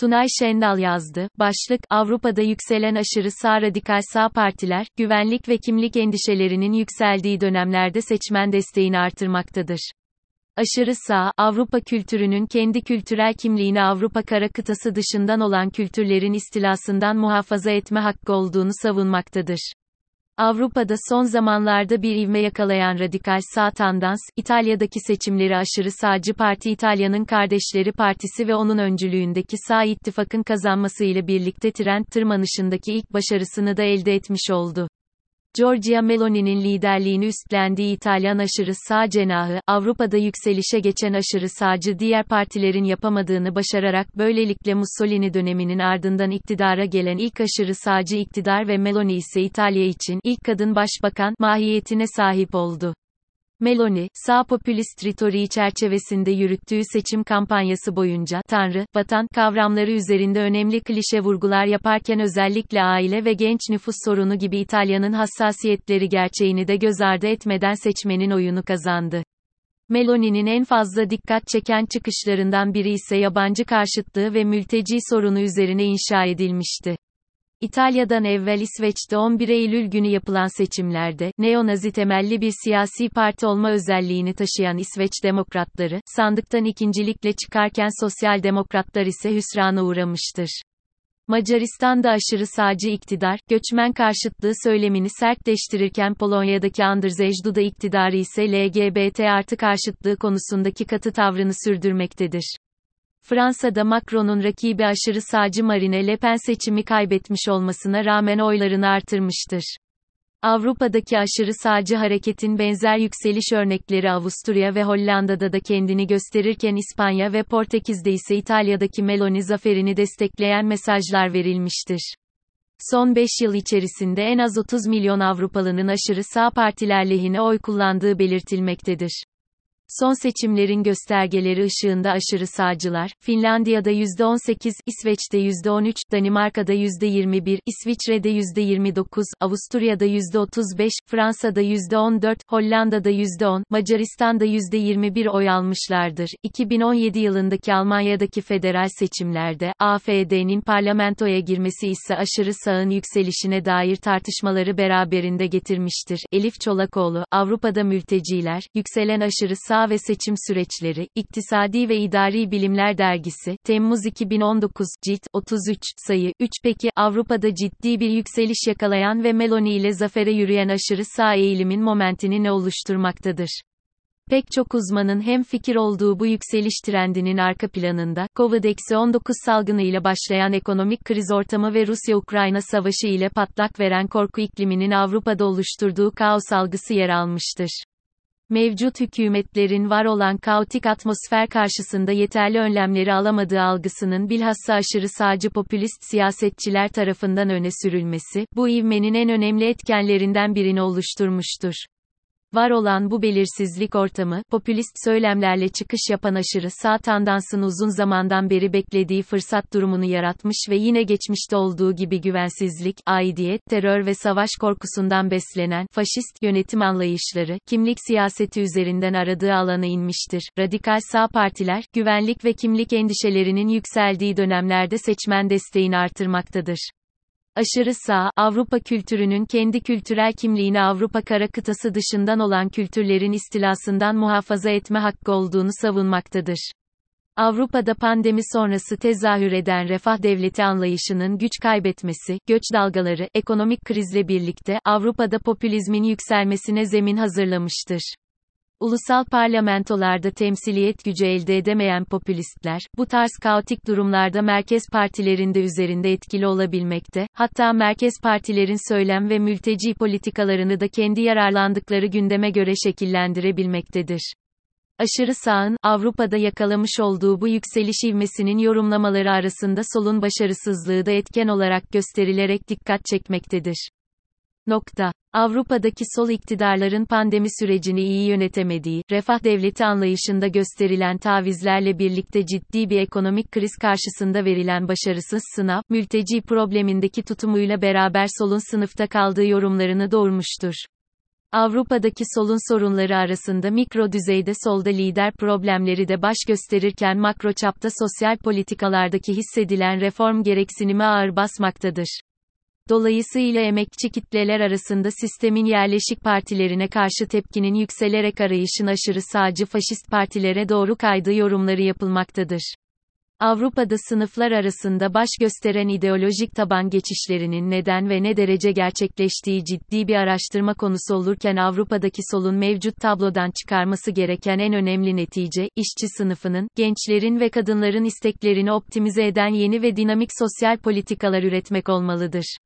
Tunay Şendal yazdı. Başlık, Avrupa'da yükselen aşırı sağ radikal sağ partiler, güvenlik ve kimlik endişelerinin yükseldiği dönemlerde seçmen desteğini artırmaktadır. Aşırı sağ, Avrupa kültürünün kendi kültürel kimliğini Avrupa kara kıtası dışından olan kültürlerin istilasından muhafaza etme hakkı olduğunu savunmaktadır. Avrupa'da son zamanlarda bir ivme yakalayan radikal sağ tandans, İtalya'daki seçimleri aşırı sağcı parti İtalya'nın Kardeşleri Partisi ve onun öncülüğündeki sağ ittifakın kazanmasıyla birlikte trend tırmanışındaki ilk başarısını da elde etmiş oldu. Giorgia Meloni'nin liderliğini üstlendiği İtalyan aşırı sağ cenahı, Avrupa'da yükselişe geçen aşırı sağcı diğer partilerin yapamadığını başararak böylelikle Mussolini döneminin ardından iktidara gelen ilk aşırı sağcı iktidar ve Meloni ise İtalya için ilk kadın başbakan mahiyetine sahip oldu. Meloni, sağ popülist ritoriği çerçevesinde yürüttüğü seçim kampanyası boyunca Tanrı, vatan kavramları üzerinde önemli klişe vurgular yaparken özellikle aile ve genç nüfus sorunu gibi İtalya'nın hassasiyetleri gerçeğini de göz ardı etmeden seçmenin oyunu kazandı. Meloni'nin en fazla dikkat çeken çıkışlarından biri ise yabancı karşıtlığı ve mülteci sorunu üzerine inşa edilmişti. İtalya'dan evvel İsveç'te 11 Eylül günü yapılan seçimlerde, neonazi temelli bir siyasi parti olma özelliğini taşıyan İsveç Demokratları, sandıktan ikincilikle çıkarken Sosyal Demokratlar ise hüsrana uğramıştır. Macaristan'da aşırı sağcı iktidar, göçmen karşıtlığı söylemini sertleştirirken Polonya'daki Andrzej Duda iktidarı ise LGBT artı karşıtlığı konusundaki katı tavrını sürdürmektedir. Fransa'da Macron'un rakibi aşırı sağcı Marine Le Pen seçimi kaybetmiş olmasına rağmen oylarını artırmıştır. Avrupa'daki aşırı sağcı hareketin benzer yükseliş örnekleri Avusturya ve Hollanda'da da kendini gösterirken İspanya ve Portekiz'de ise İtalya'daki Meloni zaferini destekleyen mesajlar verilmiştir. Son 5 yıl içerisinde en az 30 milyon Avrupalının aşırı sağ partiler lehine oy kullandığı belirtilmektedir. Son seçimlerin göstergeleri ışığında aşırı sağcılar, Finlandiya'da %18, İsveç'te %13, Danimarka'da %21, İsviçre'de %29, Avusturya'da %35, Fransa'da %14, Hollanda'da %10, Macaristan'da %21 oy almışlardır. 2017 yılındaki Almanya'daki federal seçimlerde, AFD'nin parlamentoya girmesi ise aşırı sağın yükselişine dair tartışmaları beraberinde getirmiştir. Elif Çolakoğlu, Avrupa'da mülteciler, yükselen aşırı sağ ve Seçim Süreçleri, İktisadi ve İdari Bilimler Dergisi, Temmuz 2019, cilt, 33, sayı, 3 Peki, Avrupa'da ciddi bir yükseliş yakalayan ve Meloni ile zafere yürüyen aşırı sağ eğilimin momentini ne oluşturmaktadır? Pek çok uzmanın hem fikir olduğu bu yükseliş trendinin arka planında, Covid-19 salgınıyla başlayan ekonomik kriz ortamı ve Rusya-Ukrayna savaşı ile patlak veren korku ikliminin Avrupa'da oluşturduğu kaos algısı yer almıştır mevcut hükümetlerin var olan kaotik atmosfer karşısında yeterli önlemleri alamadığı algısının bilhassa aşırı sağcı popülist siyasetçiler tarafından öne sürülmesi, bu ivmenin en önemli etkenlerinden birini oluşturmuştur. Var olan bu belirsizlik ortamı, popülist söylemlerle çıkış yapan aşırı sağ tandansın uzun zamandan beri beklediği fırsat durumunu yaratmış ve yine geçmişte olduğu gibi güvensizlik, aidiyet, terör ve savaş korkusundan beslenen, faşist yönetim anlayışları, kimlik siyaseti üzerinden aradığı alana inmiştir. Radikal sağ partiler, güvenlik ve kimlik endişelerinin yükseldiği dönemlerde seçmen desteğini artırmaktadır. Aşırı sağ, Avrupa kültürünün kendi kültürel kimliğini Avrupa kara kıtası dışından olan kültürlerin istilasından muhafaza etme hakkı olduğunu savunmaktadır. Avrupa'da pandemi sonrası tezahür eden refah devleti anlayışının güç kaybetmesi, göç dalgaları, ekonomik krizle birlikte Avrupa'da popülizmin yükselmesine zemin hazırlamıştır. Ulusal parlamentolarda temsiliyet gücü elde edemeyen popülistler, bu tarz kaotik durumlarda merkez partilerinde üzerinde etkili olabilmekte, hatta merkez partilerin söylem ve mülteci politikalarını da kendi yararlandıkları gündeme göre şekillendirebilmektedir. Aşırı sağın, Avrupa'da yakalamış olduğu bu yükseliş ivmesinin yorumlamaları arasında solun başarısızlığı da etken olarak gösterilerek dikkat çekmektedir. Nokta. Avrupa'daki sol iktidarların pandemi sürecini iyi yönetemediği, refah devleti anlayışında gösterilen tavizlerle birlikte ciddi bir ekonomik kriz karşısında verilen başarısız sınav, mülteci problemindeki tutumuyla beraber solun sınıfta kaldığı yorumlarını doğurmuştur. Avrupa'daki solun sorunları arasında mikro düzeyde solda lider problemleri de baş gösterirken makro çapta sosyal politikalardaki hissedilen reform gereksinimi ağır basmaktadır. Dolayısıyla emekçi kitleler arasında sistemin yerleşik partilerine karşı tepkinin yükselerek arayışın aşırı sağcı faşist partilere doğru kaydığı yorumları yapılmaktadır. Avrupa'da sınıflar arasında baş gösteren ideolojik taban geçişlerinin neden ve ne derece gerçekleştiği ciddi bir araştırma konusu olurken Avrupa'daki solun mevcut tablodan çıkarması gereken en önemli netice, işçi sınıfının, gençlerin ve kadınların isteklerini optimize eden yeni ve dinamik sosyal politikalar üretmek olmalıdır.